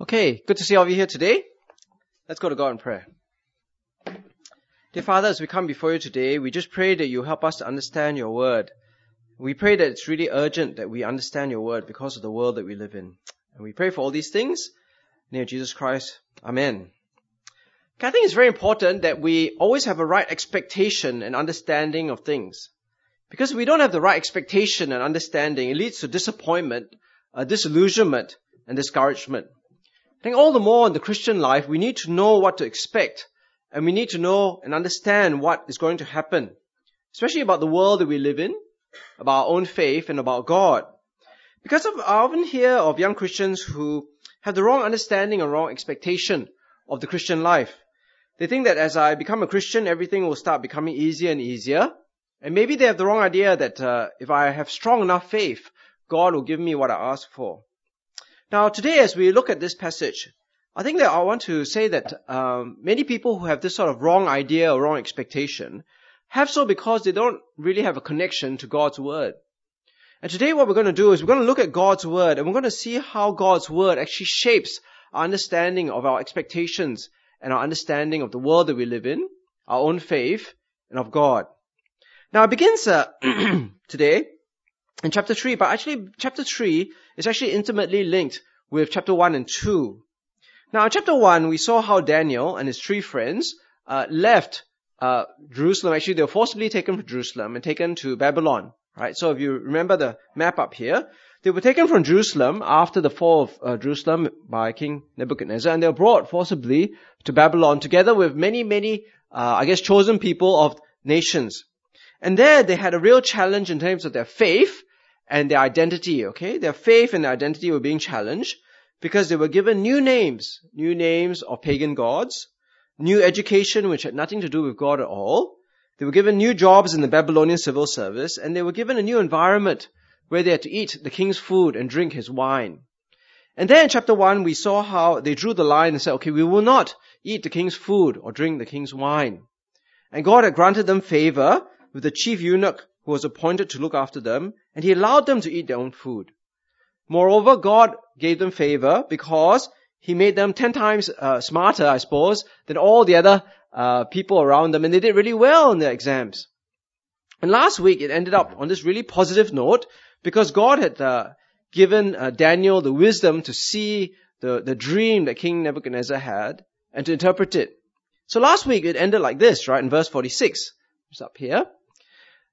Okay, good to see all of you here today. Let's go to God in prayer. Dear Father, as we come before you today, we just pray that you help us to understand your word. We pray that it's really urgent that we understand your word because of the world that we live in. And we pray for all these things. In the name of Jesus Christ. Amen. I think it's very important that we always have a right expectation and understanding of things. Because if we don't have the right expectation and understanding, it leads to disappointment, uh, disillusionment, and discouragement. I think all the more in the Christian life, we need to know what to expect, and we need to know and understand what is going to happen, especially about the world that we live in, about our own faith, and about God. Because of, I often hear of young Christians who have the wrong understanding or wrong expectation of the Christian life. They think that as I become a Christian, everything will start becoming easier and easier. And maybe they have the wrong idea that uh, if I have strong enough faith, God will give me what I ask for. Now, today, as we look at this passage, I think that I want to say that um, many people who have this sort of wrong idea or wrong expectation have so because they don't really have a connection to God's word. And today, what we're going to do is we're going to look at God's word and we're going to see how God's word actually shapes our understanding of our expectations and our understanding of the world that we live in, our own faith, and of God. Now, it begins uh, today in chapter 3, but actually chapter 3 is actually intimately linked with chapter 1 and 2. Now in chapter 1, we saw how Daniel and his three friends uh, left uh, Jerusalem. Actually, they were forcibly taken from Jerusalem and taken to Babylon. Right? So if you remember the map up here, they were taken from Jerusalem after the fall of uh, Jerusalem by King Nebuchadnezzar, and they were brought forcibly to Babylon together with many, many, uh, I guess, chosen people of nations. And there they had a real challenge in terms of their faith and their identity, okay? Their faith and their identity were being challenged because they were given new names, new names of pagan gods, new education which had nothing to do with God at all. They were given new jobs in the Babylonian civil service and they were given a new environment where they had to eat the king's food and drink his wine. And then in chapter 1 we saw how they drew the line and said, okay, we will not eat the king's food or drink the king's wine. And God had granted them favor with the chief eunuch who was appointed to look after them, and he allowed them to eat their own food. Moreover, God gave them favor because he made them ten times uh, smarter, I suppose, than all the other uh, people around them, and they did really well in their exams. And last week, it ended up on this really positive note because God had uh, given uh, Daniel the wisdom to see the, the dream that King Nebuchadnezzar had and to interpret it. So last week, it ended like this, right, in verse 46. It's up here.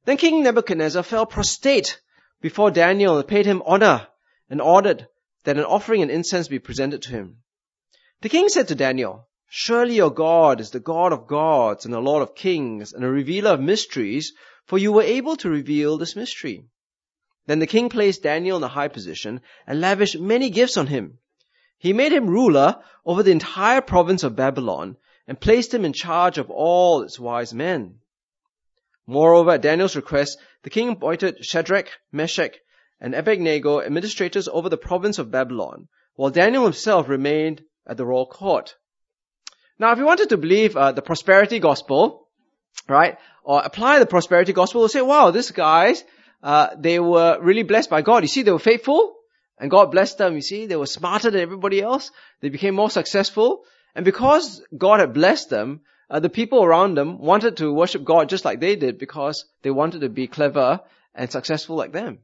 Then King Nebuchadnezzar fell prostrate before Daniel and paid him honor and ordered that an offering and incense be presented to him. The king said to Daniel, Surely your God is the God of gods and the Lord of kings and a revealer of mysteries, for you were able to reveal this mystery. Then the king placed Daniel in a high position and lavished many gifts on him. He made him ruler over the entire province of Babylon and placed him in charge of all its wise men. Moreover, at Daniel's request, the king appointed Shadrach, Meshach, and Abednego administrators over the province of Babylon, while Daniel himself remained at the royal court. Now, if you wanted to believe uh, the prosperity gospel, right, or apply the prosperity gospel, we'll say, wow, these guys, uh, they were really blessed by God. You see, they were faithful, and God blessed them. You see, they were smarter than everybody else. They became more successful. And because God had blessed them, uh, the people around them wanted to worship God just like they did because they wanted to be clever and successful like them.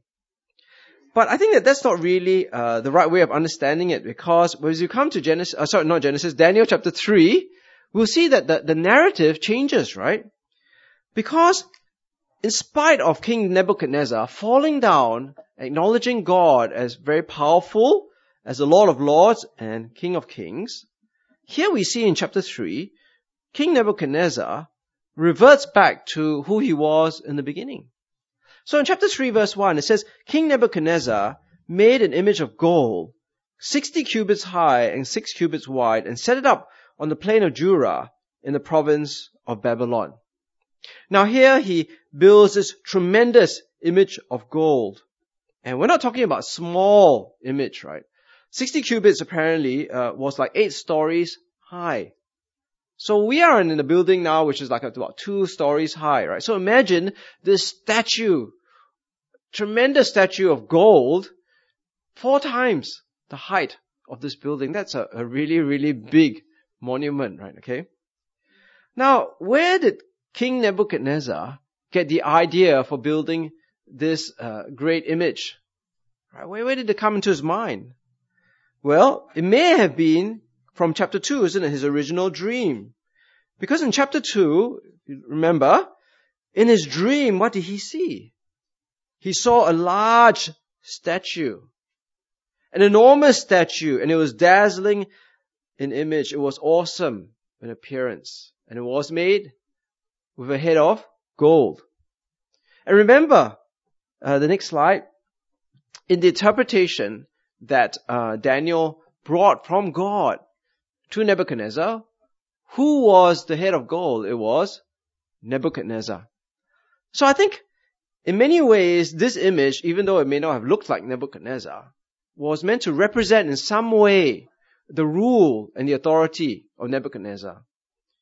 But I think that that's not really uh, the right way of understanding it because as you come to Genesis, uh, sorry, not Genesis, Daniel chapter 3, we'll see that the, the narrative changes, right? Because in spite of King Nebuchadnezzar falling down, acknowledging God as very powerful, as the Lord of Lords and King of Kings, here we see in chapter 3 King Nebuchadnezzar reverts back to who he was in the beginning. So in chapter 3 verse 1, it says, King Nebuchadnezzar made an image of gold, 60 cubits high and 6 cubits wide, and set it up on the plain of Dura in the province of Babylon. Now here he builds this tremendous image of gold. And we're not talking about small image, right? 60 cubits apparently uh, was like 8 stories high. So we are in a building now which is like about two stories high, right? So imagine this statue, tremendous statue of gold, four times the height of this building. That's a, a really, really big monument, right? Okay. Now, where did King Nebuchadnezzar get the idea for building this uh, great image? Right? Where, where did it come into his mind? Well, it may have been from chapter 2, isn't it? His original dream. Because in chapter 2, remember, in his dream, what did he see? He saw a large statue. An enormous statue, and it was dazzling in image. It was awesome in appearance. And it was made with a head of gold. And remember, uh, the next slide, in the interpretation that uh, Daniel brought from God to Nebuchadnezzar, who was the head of gold? It was Nebuchadnezzar. So I think in many ways, this image, even though it may not have looked like Nebuchadnezzar, was meant to represent in some way the rule and the authority of Nebuchadnezzar.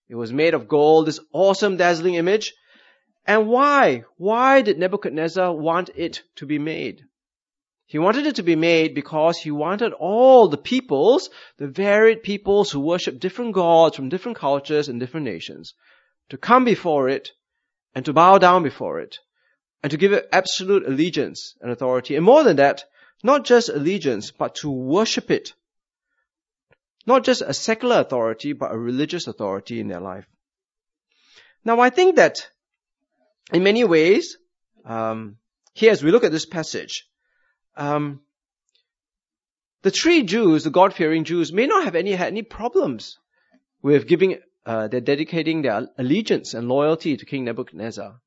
It was made of gold, this awesome, dazzling image. And why? Why did Nebuchadnezzar want it to be made? He wanted it to be made because he wanted all the peoples, the varied peoples who worship different gods from different cultures and different nations, to come before it and to bow down before it and to give it absolute allegiance and authority. And more than that, not just allegiance, but to worship it. Not just a secular authority, but a religious authority in their life. Now I think that in many ways, um, here as we look at this passage, um, the three Jews, the God-fearing Jews, may not have any had any problems with giving, uh, they're dedicating their allegiance and loyalty to King Nebuchadnezzar.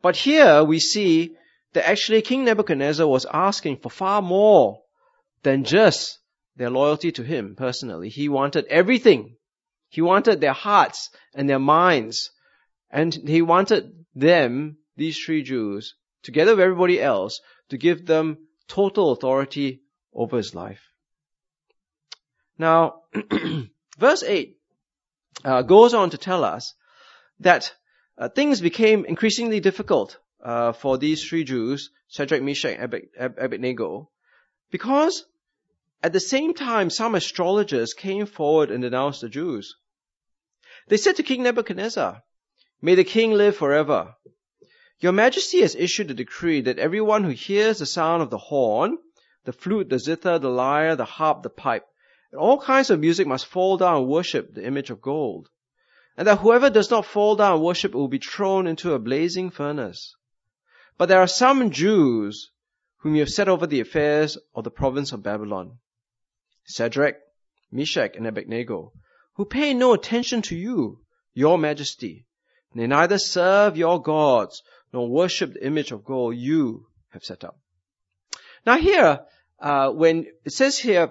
But here we see that actually King Nebuchadnezzar was asking for far more than just their loyalty to him personally. He wanted everything. He wanted their hearts and their minds. And he wanted them, these three Jews, together with everybody else, to give them total authority over his life. Now, verse 8 uh, goes on to tell us that uh, things became increasingly difficult uh, for these three Jews, Shadrach, Meshach, and Abednego, because at the same time some astrologers came forward and denounced the Jews. They said to King Nebuchadnezzar, May the king live forever. Your majesty has issued a decree that everyone who hears the sound of the horn, the flute, the zither, the lyre, the harp, the pipe, and all kinds of music must fall down and worship the image of gold and that whoever does not fall down and worship will be thrown into a blazing furnace. But there are some Jews whom you have set over the affairs of the province of Babylon. Shadrach, Meshach, and Abednego, who pay no attention to you, your majesty. They neither serve your gods nor worship the image of gold you have set up. Now here, uh, when it says here,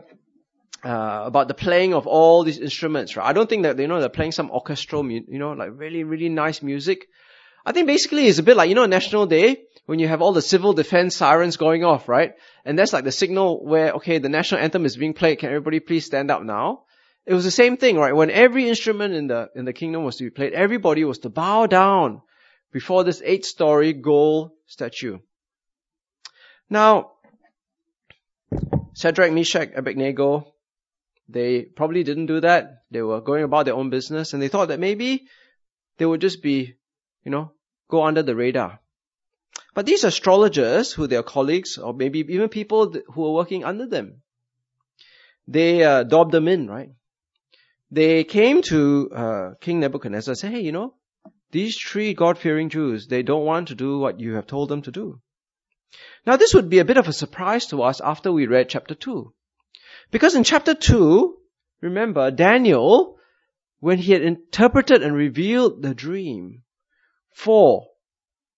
uh, about the playing of all these instruments, right? I don't think that, you know, they're playing some orchestral, you know, like really, really nice music. I think basically it's a bit like, you know, National Day, when you have all the civil defense sirens going off, right? And that's like the signal where, okay, the national anthem is being played. Can everybody please stand up now? It was the same thing, right? When every instrument in the, in the kingdom was to be played, everybody was to bow down before this eight-story gold statue. Now, Shadrach, Meshach, Abednego, they probably didn't do that. They were going about their own business and they thought that maybe they would just be, you know, go under the radar. But these astrologers, who their colleagues, or maybe even people who were working under them, they uh, them in, right? They came to uh, King Nebuchadnezzar and said, hey, you know, these three God-fearing Jews, they don't want to do what you have told them to do. Now this would be a bit of a surprise to us after we read chapter 2. Because in chapter 2, remember, Daniel, when he had interpreted and revealed the dream for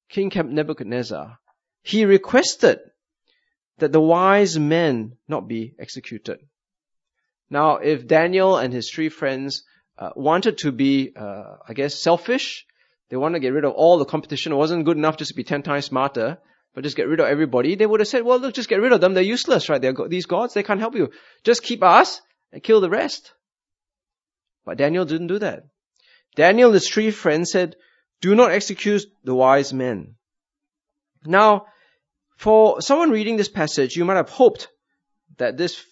King Nebuchadnezzar, he requested that the wise men not be executed. Now, if Daniel and his three friends uh, wanted to be, uh, I guess, selfish, they want to get rid of all the competition. It wasn't good enough just to be ten times smarter but just get rid of everybody, they would have said, well, look, just get rid of them. They're useless, right? They're these gods. They can't help you. Just keep us and kill the rest. But Daniel didn't do that. Daniel and his three friends said, do not execute the wise men. Now, for someone reading this passage, you might have hoped that this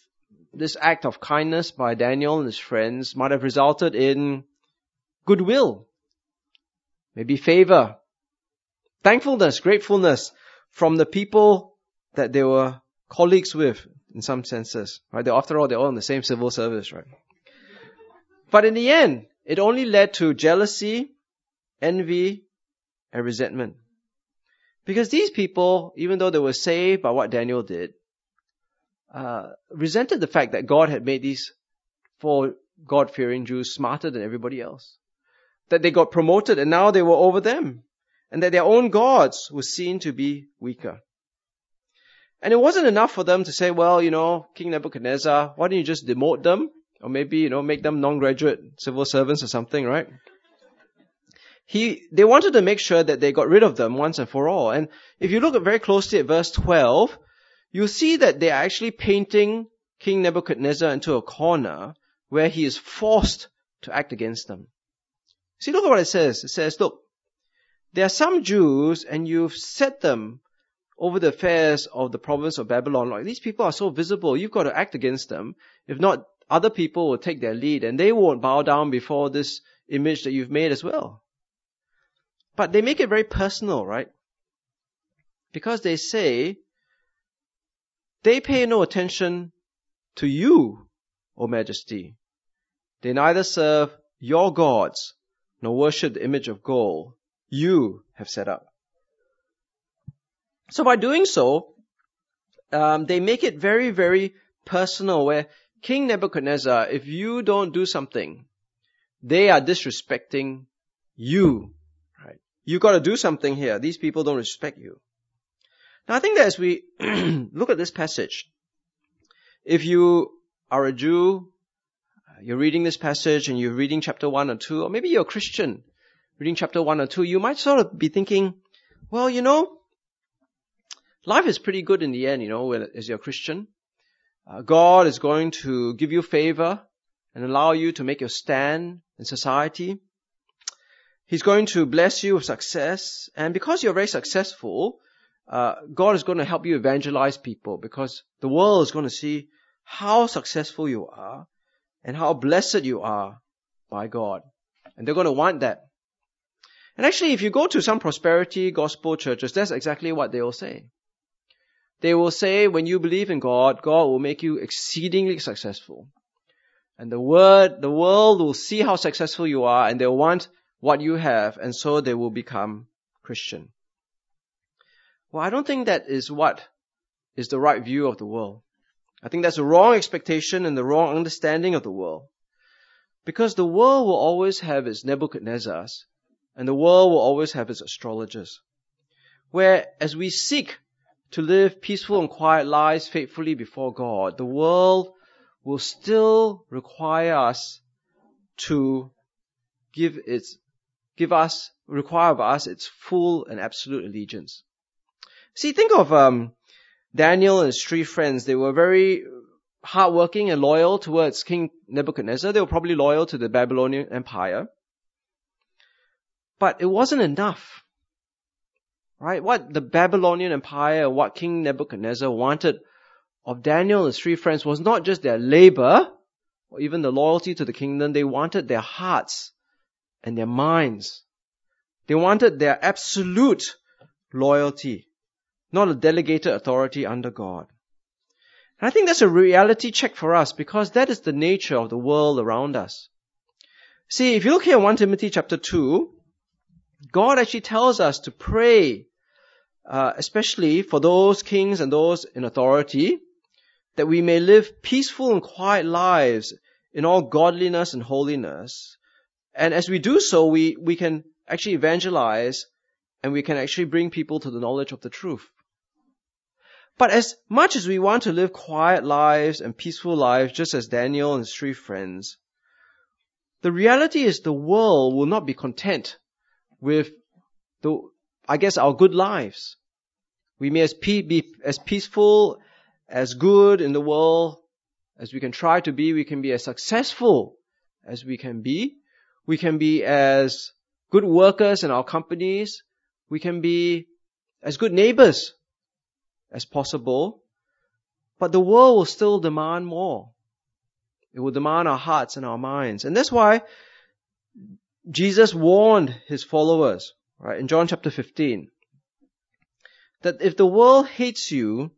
this act of kindness by Daniel and his friends might have resulted in goodwill, maybe favor, thankfulness, gratefulness from the people that they were colleagues with in some senses, right? They, after all, they're all in the same civil service, right? But in the end, it only led to jealousy, envy, and resentment. Because these people, even though they were saved by what Daniel did, uh, resented the fact that God had made these four God-fearing Jews smarter than everybody else. That they got promoted and now they were over them. And that their own gods were seen to be weaker. And it wasn't enough for them to say, well, you know, King Nebuchadnezzar, why don't you just demote them? Or maybe, you know, make them non-graduate civil servants or something, right? He, they wanted to make sure that they got rid of them once and for all. And if you look very closely at verse 12, you'll see that they are actually painting King Nebuchadnezzar into a corner where he is forced to act against them. See, look at what it says. It says, look, there are some Jews and you've set them over the affairs of the province of Babylon. Like these people are so visible, you've got to act against them. If not, other people will take their lead and they won't bow down before this image that you've made as well. But they make it very personal, right? Because they say, they pay no attention to you, O Majesty. They neither serve your gods nor worship the image of gold you have set up. So by doing so, um, they make it very, very personal where King Nebuchadnezzar, if you don't do something, they are disrespecting you. Right? You gotta do something here. These people don't respect you. Now I think that as we look at this passage, if you are a Jew, you're reading this passage and you're reading chapter 1 or 2, or maybe you're a Christian reading chapter 1 or 2, you might sort of be thinking, well, you know, life is pretty good in the end, you know, as you're a Christian. Uh, God is going to give you favor and allow you to make your stand in society. He's going to bless you with success. And because you're very successful, uh, God is going to help you evangelize people because the world is going to see how successful you are and how blessed you are by God. And they're going to want that. And actually, if you go to some prosperity gospel churches, that's exactly what they will say. They will say, when you believe in God, God will make you exceedingly successful. And the word, the world will see how successful you are and they'll want what you have and so they will become Christian. Well, I don't think that is what is the right view of the world. I think that's a wrong expectation and the wrong understanding of the world. Because the world will always have its Nebuchadnezzars and the world will always have its astrologers. Where as we seek to live peaceful and quiet lives faithfully before God, the world will still require us to give its, give us, require of us its full and absolute allegiance. See, think of um, Daniel and his three friends. They were very hardworking and loyal towards King Nebuchadnezzar. They were probably loyal to the Babylonian Empire. But it wasn't enough. Right? What the Babylonian Empire, what King Nebuchadnezzar wanted of Daniel and his three friends was not just their labor, or even the loyalty to the kingdom, they wanted their hearts and their minds. They wanted their absolute loyalty not a delegated authority under God. And I think that's a reality check for us because that is the nature of the world around us. See, if you look here in 1 Timothy chapter 2, God actually tells us to pray, uh, especially for those kings and those in authority, that we may live peaceful and quiet lives in all godliness and holiness. And as we do so, we, we can actually evangelize and we can actually bring people to the knowledge of the truth. But as much as we want to live quiet lives and peaceful lives, just as Daniel and his three friends, the reality is the world will not be content with the, I guess, our good lives. We may as pe- be as peaceful, as good in the world as we can try to be. We can be as successful as we can be. We can be as good workers in our companies. We can be as good neighbors as possible, but the world will still demand more. It will demand our hearts and our minds. And that's why Jesus warned his followers, right, in John chapter 15, that if the world hates you,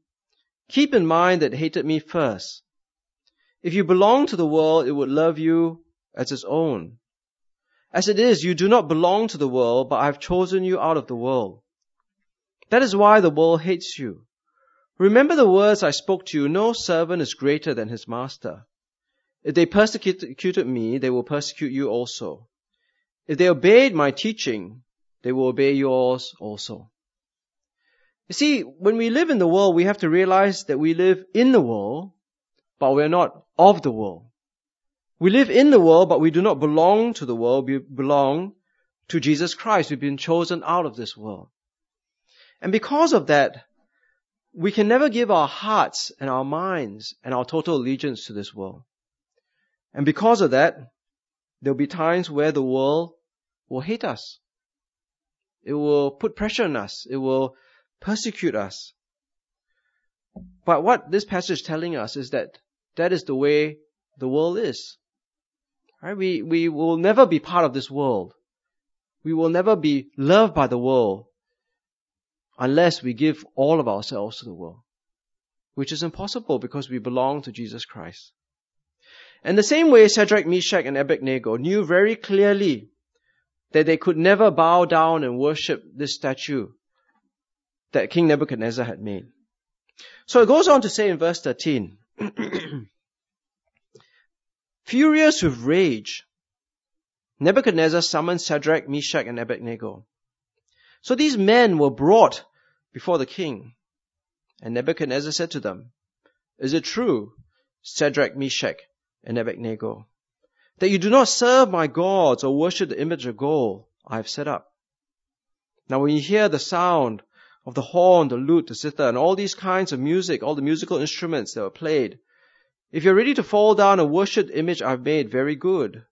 keep in mind that it hated me first. If you belong to the world, it would love you as its own. As it is, you do not belong to the world, but I have chosen you out of the world. That is why the world hates you. Remember the words I spoke to you, no servant is greater than his master. If they persecuted me, they will persecute you also. If they obeyed my teaching, they will obey yours also. You see, when we live in the world, we have to realize that we live in the world, but we're not of the world. We live in the world, but we do not belong to the world. We belong to Jesus Christ. We've been chosen out of this world. And because of that, we can never give our hearts and our minds and our total allegiance to this world. And because of that, there'll be times where the world will hate us. It will put pressure on us. It will persecute us. But what this passage is telling us is that that is the way the world is. Right? We, we will never be part of this world. We will never be loved by the world unless we give all of ourselves to the world, which is impossible because we belong to Jesus Christ. And the same way, Shadrach, Meshach, and Abednego knew very clearly that they could never bow down and worship this statue that King Nebuchadnezzar had made. So it goes on to say in verse 13, Furious with rage, Nebuchadnezzar summoned Shadrach, Meshach, and Abednego. So these men were brought before the king. And Nebuchadnezzar said to them, Is it true, Shadrach, Meshach, and Abednego, that you do not serve my gods or worship the image of gold I have set up? Now when you hear the sound of the horn, the lute, the zither, and all these kinds of music, all the musical instruments that were played, if you're ready to fall down and worship the image I've made, very good.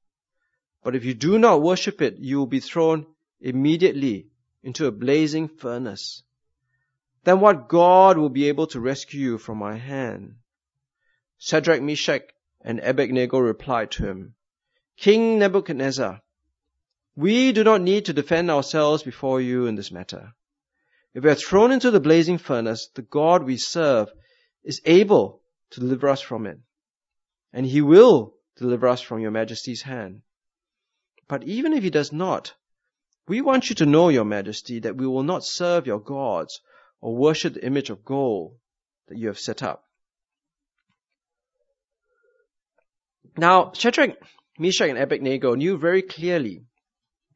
But if you do not worship it, you will be thrown immediately into a blazing furnace. Then what God will be able to rescue you from my hand? Shadrach, Meshach, and Abednego replied to him, King Nebuchadnezzar, we do not need to defend ourselves before you in this matter. If we are thrown into the blazing furnace, the God we serve is able to deliver us from it. And he will deliver us from your majesty's hand. But even if he does not, we want you to know, your majesty, that we will not serve your gods or worship the image of gold that you have set up. Now, Shadrach, Meshach, and Abednego knew very clearly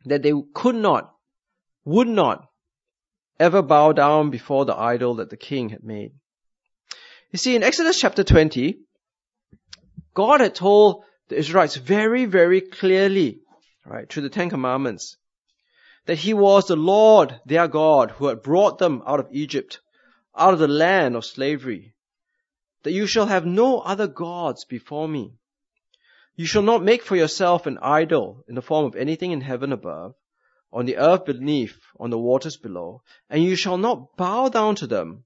that they could not, would not ever bow down before the idol that the king had made. You see, in Exodus chapter 20, God had told the Israelites very, very clearly, right, through the Ten Commandments, that He was the Lord, their God, who had brought them out of Egypt, out of the land of slavery. That you shall have no other gods before me. You shall not make for yourself an idol in the form of anything in heaven above, on the earth beneath, on the waters below, and you shall not bow down to them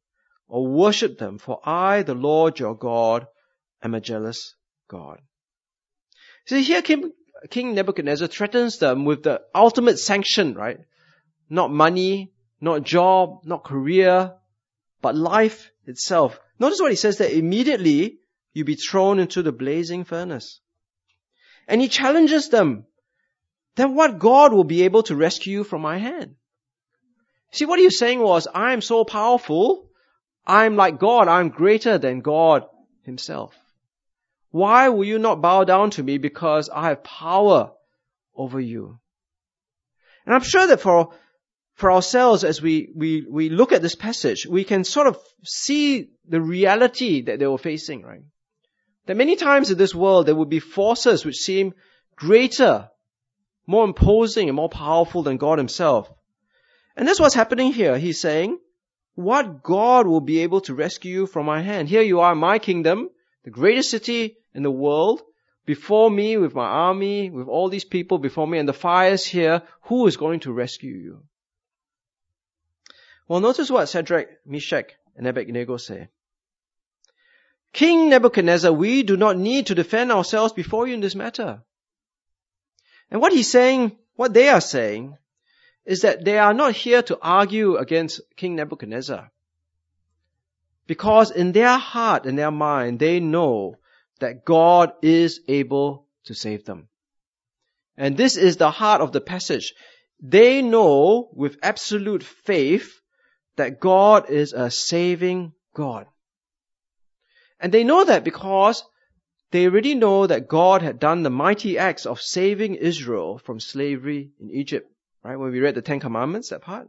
or worship them, for I, the Lord your God, am a jealous God. See, here King, King Nebuchadnezzar threatens them with the ultimate sanction, right? Not money, not job, not career, but life itself. Notice what he says that immediately you be thrown into the blazing furnace. And he challenges them. Then what God will be able to rescue you from my hand? See, what he was saying was, I am so powerful I'm like God. I'm greater than God himself. Why will you not bow down to me? Because I have power over you. And I'm sure that for, for ourselves, as we, we, we look at this passage, we can sort of see the reality that they were facing, right? That many times in this world, there will be forces which seem greater, more imposing and more powerful than God himself. And that's what's happening here. He's saying, what God will be able to rescue you from my hand? Here you are, my kingdom, the greatest city in the world, before me with my army, with all these people before me, and the fires here. Who is going to rescue you? Well, notice what Shadrach, Meshach, and Abednego say. King Nebuchadnezzar, we do not need to defend ourselves before you in this matter. And what he's saying, what they are saying, is that they are not here to argue against King Nebuchadnezzar. Because in their heart and their mind, they know that God is able to save them. And this is the heart of the passage. They know with absolute faith that God is a saving God. And they know that because they already know that God had done the mighty acts of saving Israel from slavery in Egypt. Right? When we read the Ten Commandments, that part.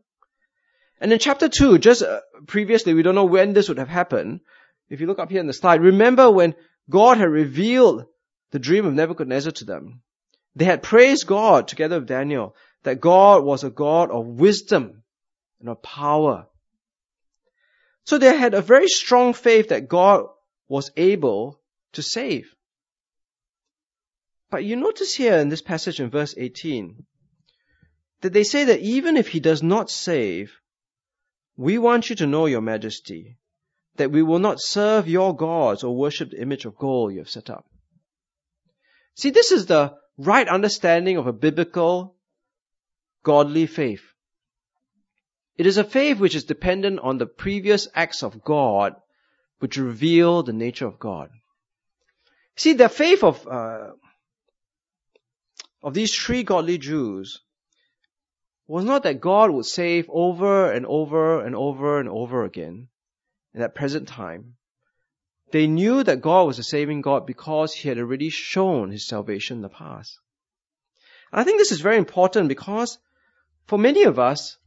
And in chapter 2, just uh, previously, we don't know when this would have happened. If you look up here in the slide, remember when God had revealed the dream of Nebuchadnezzar to them. They had praised God together with Daniel that God was a God of wisdom and of power. So they had a very strong faith that God was able to save. But you notice here in this passage in verse 18 that they say that even if he does not save, we want you to know, your majesty, that we will not serve your gods or worship the image of gold you have set up. See, this is the right understanding of a biblical, godly faith. It is a faith which is dependent on the previous acts of God, which reveal the nature of God. See, the faith of uh, of these three godly Jews was not that God would save over and over and over and over again in that present time. They knew that God was a saving God because He had already shown His salvation in the past. And I think this is very important because for many of us,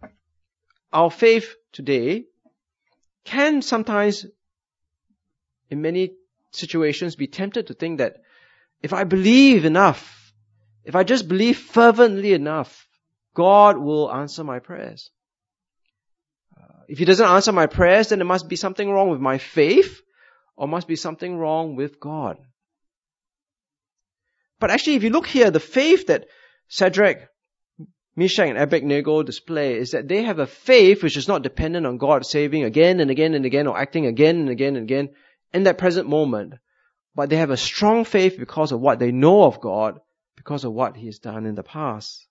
our faith today can sometimes, in many situations, be tempted to think that if I believe enough, if I just believe fervently enough, God will answer my prayers. If He doesn't answer my prayers, then there must be something wrong with my faith or must be something wrong with God. But actually, if you look here, the faith that Shadrach, Meshach, and Abednego display is that they have a faith which is not dependent on God saving again and again and again or acting again and again and again in that present moment. But they have a strong faith because of what they know of God, because of what He has done in the past.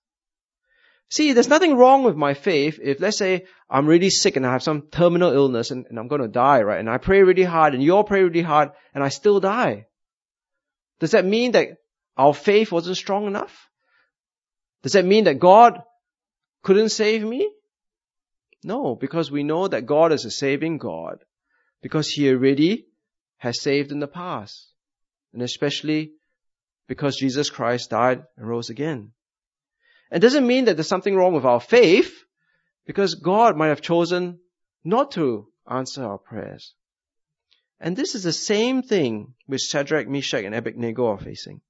See, there's nothing wrong with my faith if, let's say, I'm really sick and I have some terminal illness and, and I'm going to die, right? And I pray really hard and you all pray really hard and I still die. Does that mean that our faith wasn't strong enough? Does that mean that God couldn't save me? No, because we know that God is a saving God because He already has saved in the past. And especially because Jesus Christ died and rose again. It doesn't mean that there's something wrong with our faith, because God might have chosen not to answer our prayers. And this is the same thing which Shadrach, Meshach, and Abednego are facing.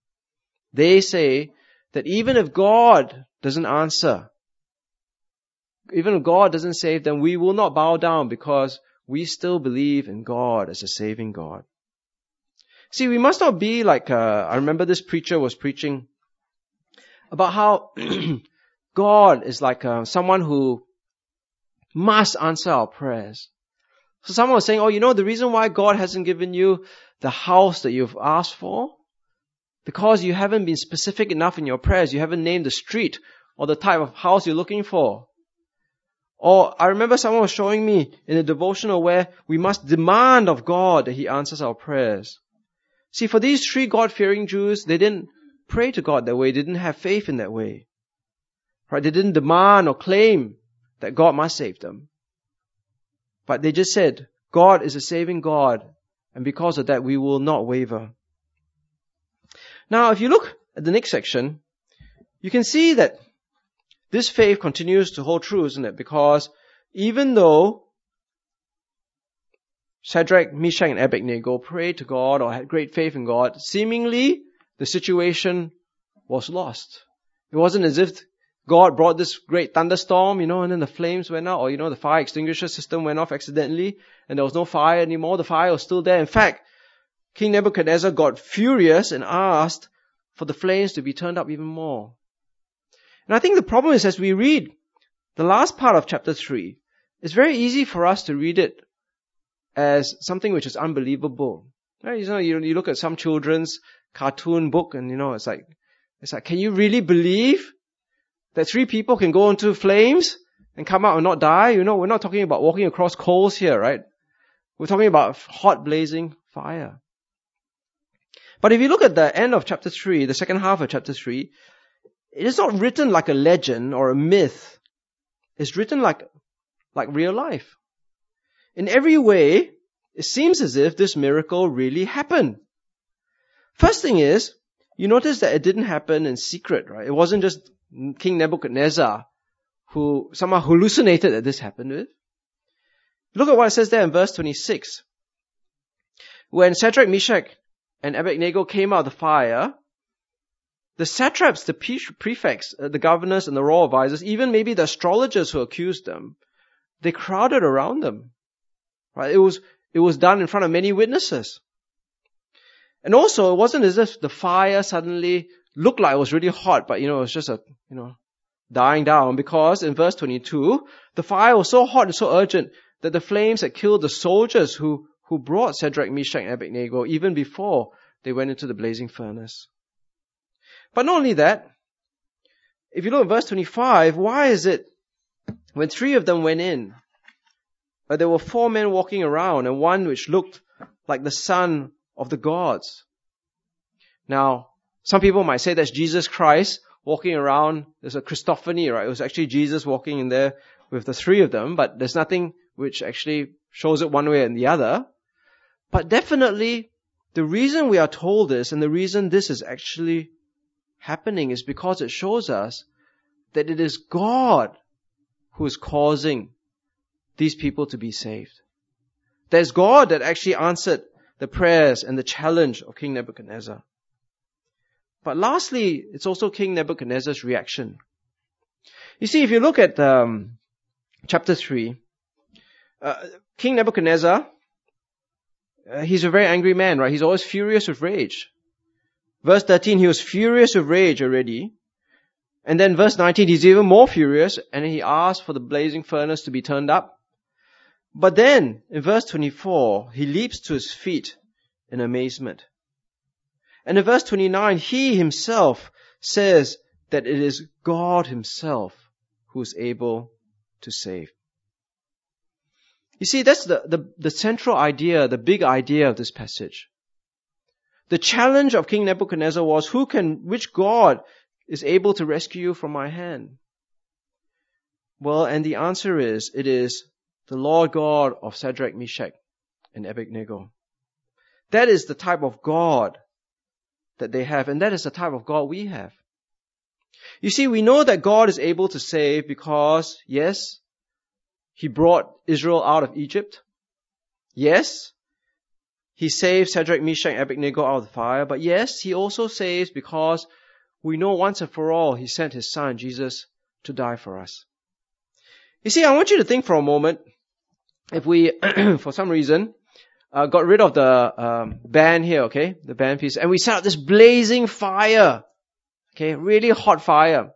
They say that even if God doesn't answer, even if God doesn't save them, we will not bow down because we still believe in God as a saving God. See, we must not be like, uh, I remember this preacher was preaching about how God is like uh, someone who must answer our prayers. So someone was saying, oh, you know, the reason why God hasn't given you the house that you've asked for? Because you haven't been specific enough in your prayers. You haven't named the street or the type of house you're looking for. Or I remember someone was showing me in a devotional where we must demand of God that He answers our prayers. See, for these three God-fearing Jews, they didn't pray to God that way. They didn't have faith in that way. Right? They didn't demand or claim that God must save them. But they just said, God is a saving God, and because of that, we will not waver. Now, if you look at the next section, you can see that this faith continues to hold true, isn't it? Because even though Shadrach, Meshach, and Abednego prayed to God or had great faith in God, seemingly the situation was lost. It wasn't as if God brought this great thunderstorm, you know, and then the flames went out, or you know, the fire extinguisher system went off accidentally, and there was no fire anymore. The fire was still there. In fact, King Nebuchadnezzar got furious and asked for the flames to be turned up even more. And I think the problem is as we read the last part of chapter 3, it's very easy for us to read it as something which is unbelievable. Right? You know, you, you look at some children's cartoon book and you know, it's like, it's like, can you really believe that three people can go into flames and come out and not die? You know, we're not talking about walking across coals here, right? We're talking about hot blazing fire. But if you look at the end of chapter 3, the second half of chapter 3, it is not written like a legend or a myth. It's written like, like real life. In every way, it seems as if this miracle really happened. First thing is, you notice that it didn't happen in secret, right? It wasn't just King Nebuchadnezzar who somehow hallucinated that this happened. Look at what it says there in verse 26. When Shadrach, Meshach, and Abednego came out of the fire, the satraps, the prefects, uh, the governors, and the royal advisors, even maybe the astrologers who accused them, they crowded around them. Right? It was, it was done in front of many witnesses. And also, it wasn't as if the fire suddenly looked like it was really hot, but you know, it was just a, you know, dying down because in verse 22, the fire was so hot and so urgent that the flames had killed the soldiers who, who brought Shadrach, Meshach, and Abednego even before they went into the blazing furnace. But not only that, if you look at verse 25, why is it when three of them went in, uh, there were four men walking around and one which looked like the son of the gods? Now, some people might say that's Jesus Christ walking around. There's a Christophany, right? It was actually Jesus walking in there with the three of them, but there's nothing which actually shows it one way and the other. But definitely, the reason we are told this and the reason this is actually happening is because it shows us that it is God who is causing these people to be saved. There's God that actually answered the prayers and the challenge of King Nebuchadnezzar. But lastly, it's also King Nebuchadnezzar's reaction. You see, if you look at um, chapter 3, uh, King Nebuchadnezzar, uh, he's a very angry man, right? He's always furious with rage. Verse 13, he was furious with rage already. And then verse 19, he's even more furious and he asks for the blazing furnace to be turned up. But then, in verse 24, he leaps to his feet in amazement. And in verse 29, he himself says that it is God himself who is able to save. You see, that's the, the, the central idea, the big idea of this passage. The challenge of King Nebuchadnezzar was, who can, which God is able to rescue you from my hand? Well, and the answer is, it is the Lord God of Shadrach, Meshach, and Abednego. That is the type of God that they have, and that is the type of God we have. You see, we know that God is able to save because, yes, he brought Israel out of Egypt. Yes, he saved Shadrach, Meshach, and Abednego out of the fire. But yes, he also saves because we know once and for all he sent his son, Jesus, to die for us. You see, I want you to think for a moment, if we, for some reason, uh, got rid of the um, band here, okay, the band piece, and we set up this blazing fire, okay, really hot fire.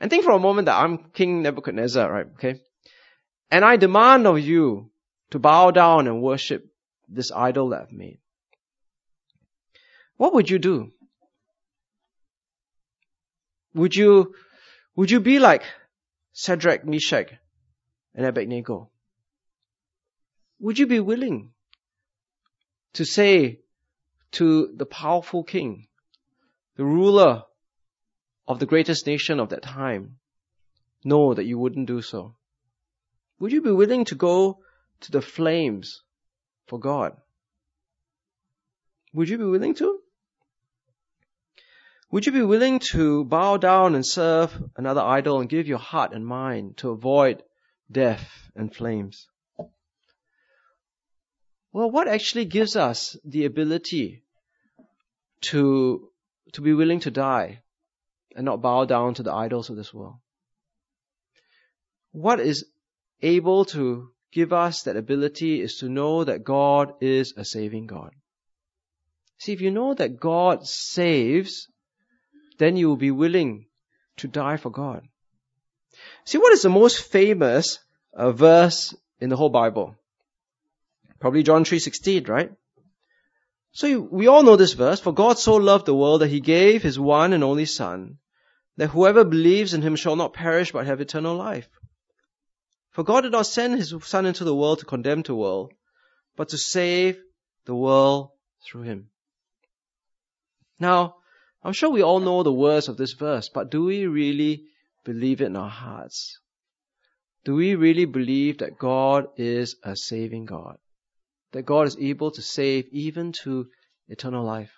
And think for a moment that I'm King Nebuchadnezzar, right, okay? And I demand of you to bow down and worship this idol that I've made. What would you do? Would you, would you be like Shadrach, Meshach, and Abednego? Would you be willing to say to the powerful king, the ruler of the greatest nation of that time, no, that you wouldn't do so? Would you be willing to go to the flames for God? Would you be willing to? Would you be willing to bow down and serve another idol and give your heart and mind to avoid death and flames? Well, what actually gives us the ability to, to be willing to die and not bow down to the idols of this world? What is able to give us that ability is to know that God is a saving God. See, if you know that God saves, then you will be willing to die for God. See, what is the most famous uh, verse in the whole Bible? Probably John 3.16, right? So we all know this verse, for God so loved the world that he gave his one and only son, that whoever believes in him shall not perish but have eternal life. For God did not send his son into the world to condemn the world, but to save the world through him. Now, I'm sure we all know the words of this verse, but do we really believe it in our hearts? Do we really believe that God is a saving God? That God is able to save even to eternal life?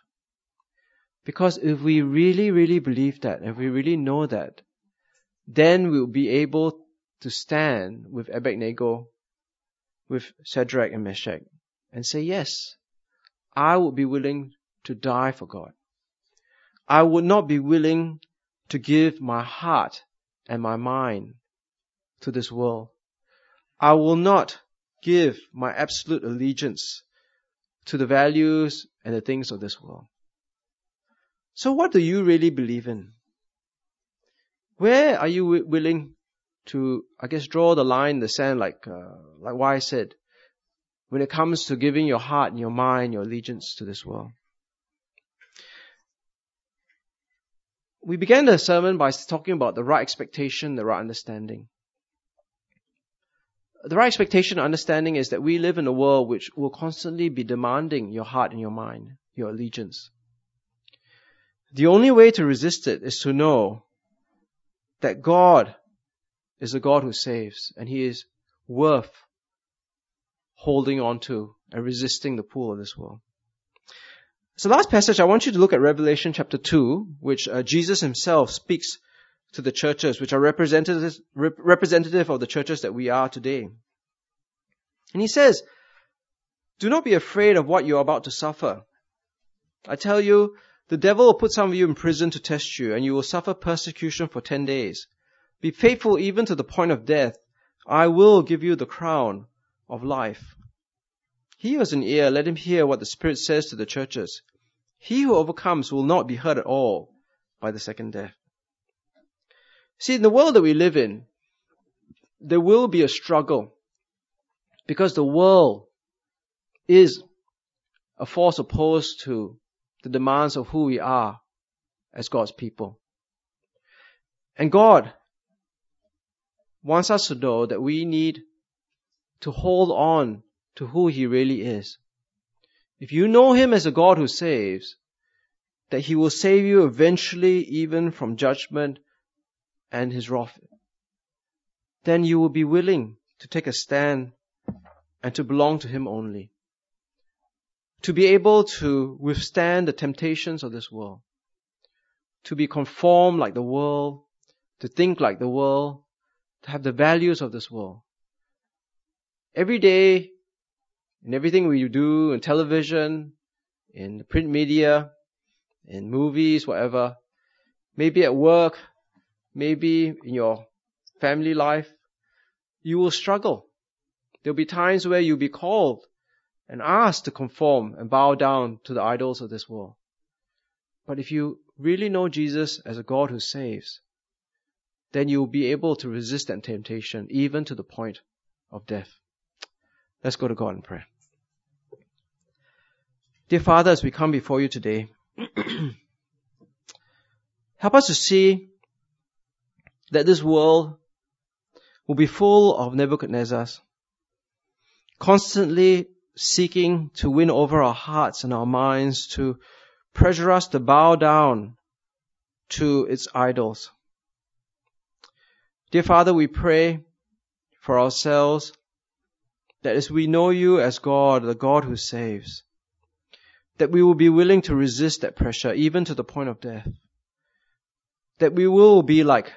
Because if we really, really believe that, if we really know that, then we'll be able to stand with Abednego, with Shadrach and Meshach, and say, yes, I would be willing to die for God. I would not be willing to give my heart and my mind to this world. I will not give my absolute allegiance to the values and the things of this world. So what do you really believe in? Where are you w- willing to, I guess, draw the line in the sand like, uh, like why I said, when it comes to giving your heart and your mind, your allegiance to this world? We began the sermon by talking about the right expectation, the right understanding. The right expectation and understanding is that we live in a world which will constantly be demanding your heart and your mind, your allegiance. The only way to resist it is to know that God is the God who saves and He is worth holding on to and resisting the pull of this world. So last passage, I want you to look at Revelation chapter 2, which uh, Jesus himself speaks to the churches, which are representative, rep- representative of the churches that we are today. And he says, do not be afraid of what you're about to suffer. I tell you, the devil will put some of you in prison to test you, and you will suffer persecution for ten days. Be faithful even to the point of death. I will give you the crown of life. He who has an ear, let him hear what the Spirit says to the churches. He who overcomes will not be hurt at all by the second death. See, in the world that we live in, there will be a struggle because the world is a force opposed to the demands of who we are as God's people. And God wants us to know that we need to hold on to who he really is. If you know him as a God who saves, that he will save you eventually even from judgment and his wrath, then you will be willing to take a stand and to belong to him only. To be able to withstand the temptations of this world. To be conformed like the world, to think like the world, to have the values of this world. Every day in everything we do in television, in the print media, in movies, whatever, maybe at work, maybe in your family life, you will struggle. There'll be times where you'll be called and asked to conform and bow down to the idols of this world. But if you really know Jesus as a God who saves, then you'll be able to resist that temptation even to the point of death. Let's go to God in prayer. Dear Father, as we come before you today, help us to see that this world will be full of Nebuchadnezzars, constantly seeking to win over our hearts and our minds, to pressure us to bow down to its idols. Dear Father, we pray for ourselves that as we know you as God, the God who saves, that we will be willing to resist that pressure even to the point of death. That we will be like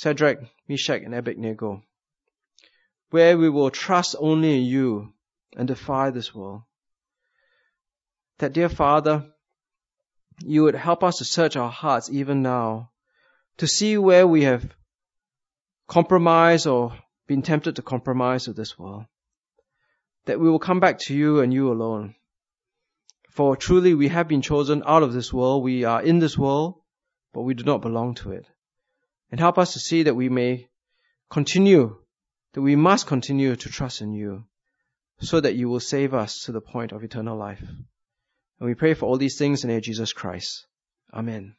Shadrach, Meshach, and Abednego, where we will trust only in you and defy this world. That dear Father, you would help us to search our hearts even now to see where we have compromised or been tempted to compromise with this world that we will come back to you and you alone. For truly we have been chosen out of this world. We are in this world, but we do not belong to it. And help us to see that we may continue, that we must continue to trust in you, so that you will save us to the point of eternal life. And we pray for all these things in the name of Jesus Christ. Amen.